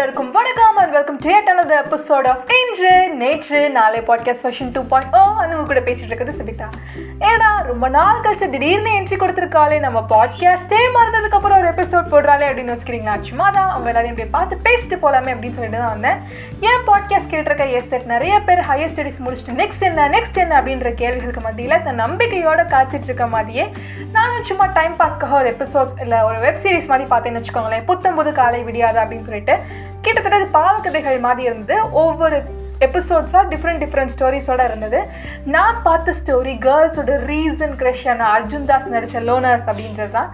எல்லாருக்கும் வணக்கம் and welcome to yet another episode of இன்று நேற்று நாளை podcast version two point O உங்க கூட பேசிட்டு இருக்கிறது சுபிதா. ஏன்னா ரொம்ப நாள் கழிச்சு திடீர்னு என்ட்ரி கொடுத்துருக்காளே நம்ம பாட்காஸ்டே மறந்ததுக்கு அப்புறம் ஒரு எபிசோட் போடுறாளே அப்படின்னு யோசிக்கிறீங்களா? சும்மா தான் அவங்க எல்லாரையும் போய் பார்த்து பேசிட்டு போலாமே அப்படின்னு சொல்லிட்டு தான் வந்தேன். ஏன் பாட்காஸ்ட் கேட்டிருக்க? எஸ் செட் நிறைய பேர் ஹையர் ஸ்டடிஸ் முடிச்சுட்டு நெக்ஸ்ட் என்ன நெக்ஸ்ட் என்ன அப்படின்ற கேள்விகளுக்கு மத்தியில் தன் நம்பிக்கையோட காத்துட்டு இருக்க மாதிரியே நானும் சும்மா டைம் பாஸ்க்காக ஒரு எபிசோட்ஸ் இல்லை ஒரு வெப் சீரிஸ் மாதிரி பார்த்தேன்னு வச்சுக்கோங்களேன். புத்தம் புது காலை விடியாது அப்படின்னு சொல்லிட்டு கிட்டத்தட்ட இது பாவக்கதைகள் மாதிரி இருந்தது. ஒவ்வொரு எபிசோட்ஸாக டிஃப்ரெண்ட் டிஃப்ரெண்ட் ஸ்டோரிஸோட இருந்தது. நான் பார்த்த ஸ்டோரி கேர்ள்ஸோட ரீசன் கிரஷன் அர்ஜுன் தாஸ் நடித்த லோனர்ஸ் அப்படின்றது தான்.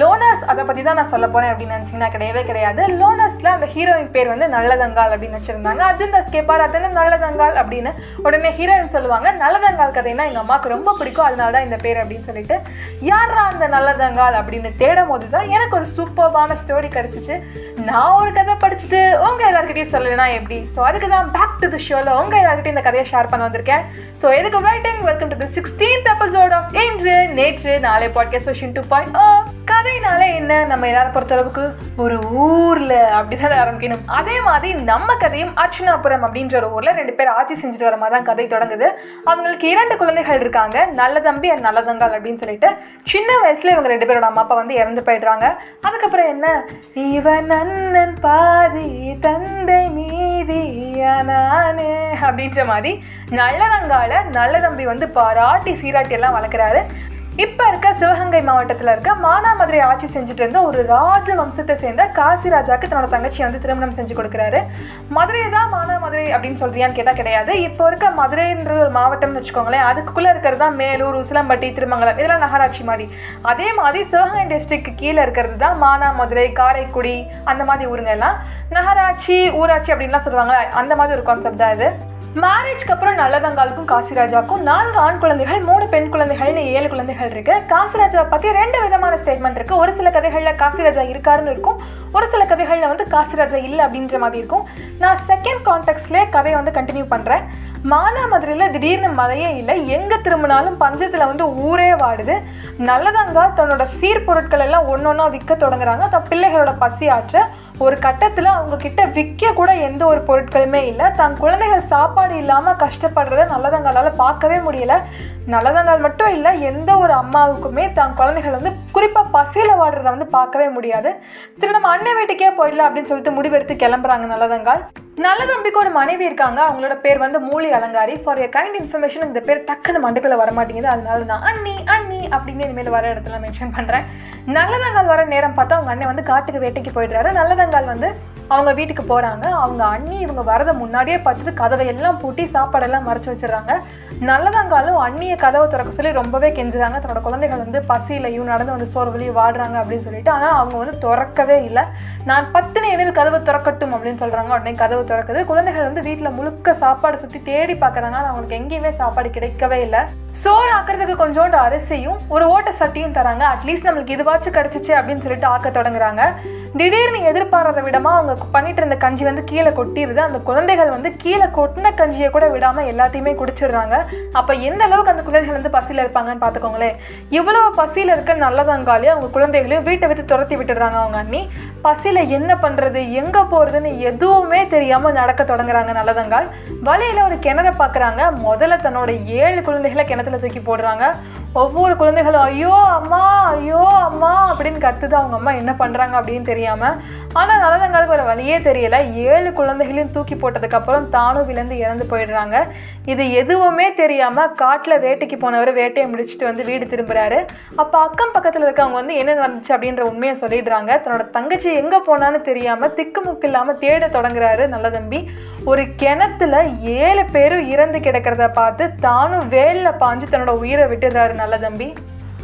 லோனர்ஸ் அதை பற்றி தான் நான் சொல்ல போகிறேன் அப்படின்னு நினச்சிங்கன்னா கிடையவே கிடையாது. லோனர்ஸில் அந்த ஹீரோயின் பேர் வந்து நல்லதங்கால் அப்படின்னு வச்சுருந்தாங்க. அர்ஜுன் தாஸ் கேட்பார் அது என்ன நல்லதங்கால் அப்படின்னு உடனே ஹீரோயின் சொல்லுவாங்க. நல்லதங்கால் கதைன்னா எங்கள் அம்மாவுக்கு ரொம்ப பிடிக்கும். அதனால தான் இந்த பேர் அப்படின்னு சொல்லிட்டு யாரா அந்த நல்லதங்கால்? அப்படின்னு தேடும் போது தான் எனக்கு ஒரு சூப்பர்பான ஸ்டோரி கிடச்சிச்சு. நான் ஒரு கதை படிச்சுட்டு உங்கள் எல்லாருக்கிட்டையும் சொல்லலைன்னா எப்படி? ஸோ அதுக்கு தான் பேக் டு தி ஷோவில் உங்கள் எல்லாருக்கிட்டையும் இந்த கதையை ஷேர் பண்ண வந்திருக்கேன். ஸோ எதுக்கு waiting welcome to the sixteenth episode of இன்று நேற்று நாளை podcast session two point O கதைனாலே என்ன? நம்ம எல்லாரும் பொறுத்தளவுக்கு ஒரு ஊரில் அப்படிதான் ஆரம்பிக்கணும். அதே மாதிரி நம்ம கதையும் அர்ச்சனாபுரம் அப்படின்ற ஒரு ஊரில் ரெண்டு பேர் ஆட்சி செஞ்சுட்டு வர மாதிரி தான் கதை தொடங்குது. அவங்களுக்கு இரண்டு குழந்தைகள் இருக்காங்க. நல்ல தம்பி அண்ட் நல்ல தங்கால் அப்படின்னு சொல்லிட்டு சின்ன வயசுல இவங்க ரெண்டு பேரோட அம்மா அப்பா வந்து இறந்து போயிடுறாங்க. அதுக்கப்புறம் என்ன? இவன் அண்ணன் பாதி தந்தை மீதி நானே அப்படின்ற மாதிரி நல்லதங்கால நல்ல தம்பி வந்து பாராட்டி சீராட்டி எல்லாம் வளர்க்குறாரு. இப்போ இருக்க சிவகங்கை மாவட்டத்தில் இருக்க மானாமதுரை ஆட்சி செஞ்சுட்டு இருந்த ஒரு ராஜ வம்சத்தை சேர்ந்த காசிராஜாக்கு தன்னோட தங்கச்சியை வந்து திருமணம் செஞ்சு கொடுக்குறாரு. மதுரை தான் மானாமதுரை அப்படின்னு சொல்றியான்னு கேட்டால் கிடையாது. இப்போ இருக்க மதுரைன்ற ஒரு மாவட்டம்னு வச்சுக்கோங்களேன் அதுக்குள்ளே இருக்கிறது தான் மேலூர் உசிலம்பட்டி திருமங்கலம் இதெல்லாம் நகராட்சி மாதிரி. அதே மாதிரி சிவகங்கை டிஸ்ட்ரிக்ட் கீழே இருக்கிறது தான் மானாமதுரை காரைக்குடி அந்த மாதிரி ஊருங்க எல்லாம். நகராட்சி ஊராட்சி அப்படின்லாம் சொல்லுவாங்களே அந்த மாதிரி ஒரு கான்செப்ட் தான் இது. மேரேஜ்க்கு அப்புறம் நல்லதங்காலுக்கும் காசிராஜாக்கும் நான்கு ஆண் குழந்தைகள் மூணு பெண் குழந்தைகள்னு ஏழு குழந்தைகள் இருக்கு. காசிராஜா பத்தி ரெண்டு விதமான ஸ்டேட்மெண்ட் இருக்கு. ஒரு சில கதைகளில் காசிராஜா இருக்காருன்னு இருக்கும். ஒரு சில கதைகளில் வந்து காசிராஜா இல்லை அப்படின்ற மாதிரி இருக்கும். நான் செகண்ட் கான்டெக்ட்லேயே கதையை வந்து கண்டினியூ பண்ணுறேன் மானாமதுரையில் திடீர்னு மழையே இல்லை. எங்கே திரும்பினாலும் பஞ்சத்தில் வந்து ஊரே வாடுது. நல்லதங்கா தன்னோட சீர்பொருட்கள் எல்லாம் ஒன்று ஒன்றா விற்க தொடங்குறாங்க. தன் பிள்ளைகளோட பசி ஆற்ற ஒரு கட்டத்தில் அவங்க கிட்ட விற்க கூட எந்த ஒரு பொருட்களுமே இல்லை. தன் குழந்தைகள் சாப்பாடு இல்லாமல் கஷ்டப்படுறத நல்லதங்களால் பார்க்கவே முடியல. நல்லதங்கால் மட்டும் இல்லை எந்த ஒரு அம்மாவுக்குமே தன் குழந்தைகள் வந்து குறிப்பாக பசியில் வாடுறத வந்து பார்க்கவே முடியாது. சரி நம்ம அண்ணன் வீட்டுக்கே போயிடலாம் அப்படின்னு சொல்லிட்டு முடிவெடுத்து கிளம்புறாங்க நல்லதங்கால். நல்ல தம்பிக்கு ஒரு மனைவி இருக்காங்க. அவங்களோட பேர் வந்து Mooli Alangari. For a kind information இந்த பேர் டக்குன்னு மண்டுக்குள்ள வர மாட்டேங்குது. அதனால நான் அண்ணி அண்ணி அப்படின்னு இனிமேல் வர இடத்துல மென்ஷன் பண்ணுறேன் நல்லதங்கால் வர நேரம் பார்த்தா அவங்க அண்ணன் வந்து காட்டுக்கு வேட்டைக்கு போயிடுறாரு. நல்லதங்கால் வந்து அவங்க வீட்டுக்கு போகிறாங்க அவங்க அண்ணி இவங்க வரதை முன்னாடியே பார்த்துட்டு கதவை எல்லாம் பூட்டி சாப்பாடெல்லாம் மறைச்சி வச்சிடுறாங்க. நல்லதாங்காலும் அண்ணியை கதவை திறக்க சொல்லி ரொம்பவே கெஞ்சுறாங்க. தன்னோட குழந்தைகள் வந்து பசியிலையும் நடந்து வந்து சோறு வாடுறாங்க அப்படின்னு சொல்லிட்டு ஆனால் அவங்க வந்து திறக்கவே இல்லை. நான் பத்து நேரில் கதவு திறக்கட்டும் அப்படின்னு சொல்கிறாங்க உடனே கதவு திறக்குது. குழந்தைகள் வந்து வீட்டில் முழுக்க சாப்பாடு சுற்றி தேடி பார்க்குறாங்க ஆனால் அவங்களுக்கு எங்கேயுமே சாப்பாடு கிடைக்கவே இல்லை. சோறு ஆக்கிறதுக்கு கொஞ்சோண்டு அரிசியும் ஒரு ஓட்ட சட்டியும் தராங்க. அட்லீஸ்ட் நம்மளுக்கு இதுவாச்சும் கிடச்சிச்சு அப்படின்னு சொல்லிட்டு ஆக்க தொடங்குறாங்க. திடீர்னு எதிர்பாராத விடமாக அவங்க பண்ணிட்டு இருந்த கஞ்சி வந்து கீழே கொட்டிடுது. அந்த குழந்தைகள் வந்து கீழே கொட்டின கஞ்சியை கூட விடாமல் எல்லாத்தையுமே குடிச்சிடுறாங்க. அப்போ எந்த அளவுக்கு அந்த குழந்தைகள் வந்து பசியில் இருப்பாங்கன்னு பார்த்துக்கோங்களேன் இவ்வளோ பசியில் இருக்க நல்லதங்காலே அவங்க குழந்தைகளையும் வீட்டை விட்டு துரத்தி விட்டுடுறாங்க அவங்க அண்ணி. பசியில் என்ன பண்ணுறது எங்கே போகிறதுன்னு எதுவுமே தெரியாமல் நடக்க தொடங்குறாங்க நல்லதங்கால் வழியில ஒரு கிணறை பார்க்குறாங்க முதல்ல தன்னோட ஏழு குழந்தைகளை கிணத்துல தூக்கி போடுறாங்க. ஒவ்வொரு குழந்தைகளும் ஐயோ அம்மா அப்படின்னு கத்துது. அவங்க அம்மா என்ன பண்ணுறாங்க அப்படின்னு தெரியாமல் ஆனால் நலதங்களுக்கு ஒரு வழியே தெரியல. ஏழு குழந்தைகளையும் தூக்கி போட்டதுக்கப்புறம் தானும் விழுந்து இறந்து போயிடுறாங்க. இது எதுவுமே தெரியாமல் காட்டில் வேட்டைக்கு போனவர் வேட்டையை முடிச்சுட்டு வந்து வீடு திரும்புகிறாரு அப்போ அக்கம் பக்கத்தில் இருக்கவங்க வந்து என்ன நடந்துச்சு அப்படின்ற உண்மையை சொல்லிடுறாங்க. தன்னோட தங்கச்சி எங்கே போனான்னு தெரியாமல் திக்குமுக்கு இல்லாமல் தேட தொடங்குறாரு நல்ல தம்பி. ஒரு கிணத்துல ஏழு பேரும் இறந்து கிடக்கிறத பார்த்து தானும் வேலில் பாஞ்சு தன்னோட உயிரை விட்டுடுறாரு நல்ல தம்பி.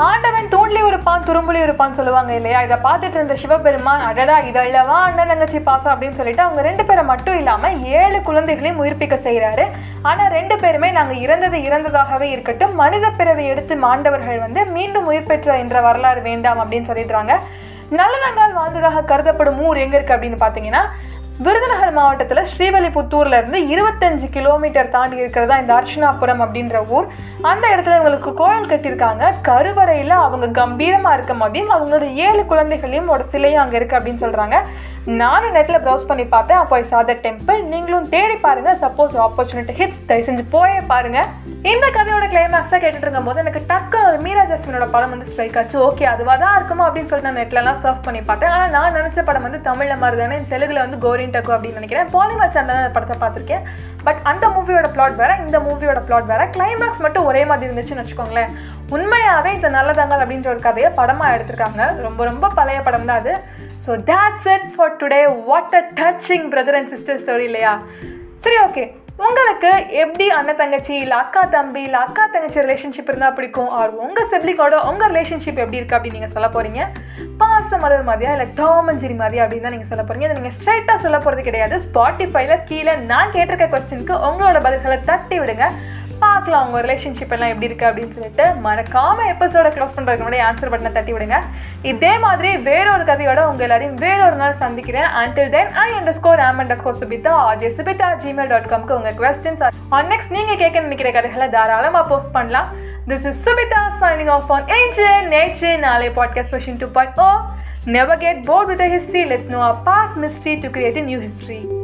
ஆண்டவன் தூண்லி இருப்பான் துரும்புலி இருப்பான்னு சொல்லுவாங்க இல்லையா? இதை பார்த்துட்டு இருந்த சிவபெருமான் அடடா இதெல்லவா அண்ணன் தங்கச்சி பாசம் அப்படின்னு சொல்லிட்டு அவங்க ரெண்டு பேரை மட்டும் இல்லாமல் ஏழு குழந்தைகளையும் உயிர்ப்பிக்க செய்கிறாரு. ஆனால் ரெண்டு பேருமே நாங்கள் இறந்தது இறந்ததாகவே இருக்கட்டும் மனித பிறவி எடுத்து மாண்டவர்கள் வந்து மீண்டும் உயிர் பெற்ற என்ற வரலாறு வேண்டாம் அப்படின்னு சொல்லிடுறாங்க. நல்லதங்கால் வாழ்ந்ததாக கருதப்படும் ஊர் எங்கே இருக்குது அப்படின்னு பார்த்தீங்கன்னா விருதுநகர் மாவட்டத்தில் ஸ்ரீவல்லிபுத்தூரில் இருந்து இருபத்தஞ்சு கிலோமீட்டர் தாண்டி இருக்கிறதா இந்த அர்ச்சனாபுரம் அப்படின்ற ஊர். அந்த இடத்துல இவங்களுக்கு கோயில் கட்டியிருக்காங்க. கருவறையில் அவங்க கம்பீரமாக இருக்க மாதிரியும் அவங்களோட ஏழு குழந்தைகளையும் ஒரு சிலையும் அங்கே இருக்குது அப்படின்னு சொல்கிறாங்க நானும் நெட்டில் ப்ரௌஸ் பண்ணி பார்த்தேன். அப்போ சா டெம்பிள் நீங்களும் தேடி பாருங்கள் சப்போஸ் ஆப்பர்ச்சுனிட்டி ஹிட்ஸ் தயவு செஞ்சு போயே பாருங்கள் இந்த கதையோட கிளைமேக்ஸாக கேட்டுட்டு இருக்கும் போது எனக்கு டக்கு ஒரு மீரா ஜஸ்மினோட படம் வந்து ஸ்ட்ரைக் ஆச்சு. ஓகே அதுவாக தான் இருக்குமோ அப்படின்னு சொல்லிட்டு நான் நெட்லலாம் சர்ஃப் பண்ணி பார்த்தேன். ஆனால் நான் நினச்ச படம் வந்து தமிழில் மாதிரி தானே தெலுங்குல வந்து கோரின் டக்கு அப்படின்னு நினைக்கிறேன். பாலிமர் சண்டை படத்தை பார்த்துருக்கேன். பட் அந்த மூவியோட பிளாட் வேற இந்த மூவியோட பிளாட் வேற. கிளைமேக்ஸ் மட்டும் ஒரே மாதிரி இருந்துச்சுன்னு வச்சுக்கோங்களேன். உண்மையாகவே இது நல்லதாங்க அப்படின்ற ஒரு கதையை படமாக எடுத்திருக்காங்க. ரொம்ப ரொம்ப பழைய படம் தான் அது. So that's it for today what a touching brother and sister story இல்லையா? சரி ஓகே உங்களுக்கு எப்படி அண்ணன் தங்கச்சி இல்லை அக்கா தம்பி இல்லை அக்கா தங்கச்சி ரிலேஷன்ஷிப் இருந்தால் பிடிக்கும்? ஆர் உங்கள் சிப்ளிங்கோட உங்கள் ரிலேஷன்ஷிப் எப்படி இருக்குது அப்படின்னு நீங்கள் சொல்ல போகிறீங்க பாச மலர் மாதிரியா இல்லை டாமஞ்சிரி மாதிரியா அப்படின்னு தான் நீங்கள் சொல்ல போகிறீங்க இதை நீங்கள் ஸ்ட்ரைட்டாக சொல்ல போகிறது கிடையாது. ஸ்பாட்டிஃபைல கீழே நான் கேட்டிருக்க கொஸ்டினுக்கு உங்களோட பதில்களை தட்டி விடுங்க. பார்க்கலாம் உங்கள் ரிலேஷன்ஷிப் எல்லாம் எப்படி இருக்குது அப்படின்னு சொல்லிட்டு. மறக்காமல் எபிசோட க்ளோஸ் பண்ணுறதுக்கு முன்னாடி ஆன்சர் பட்டனை தட்டி விடுங்க. இதே மாதிரி வேறொரு கதையோட உங்கள் எல்லாரையும் வேறொரு நாள் சந்திக்கிறேன். Until then I underscore am underscore Subitha RJ Subitha Gmail dot காம்க்கு உங்கள் கொஸ்டின்ஸ் ஆன் நெக்ஸ்ட் நீங்கள் கேட்க நினைக்கிற கதைகளை தாராளமாக போஸ்ட் பண்ணலாம். This is Subitha signing off on angel நேற்று நாளை podcast version two point O Never get bored with history history. Let's know our past mystery to create a new history.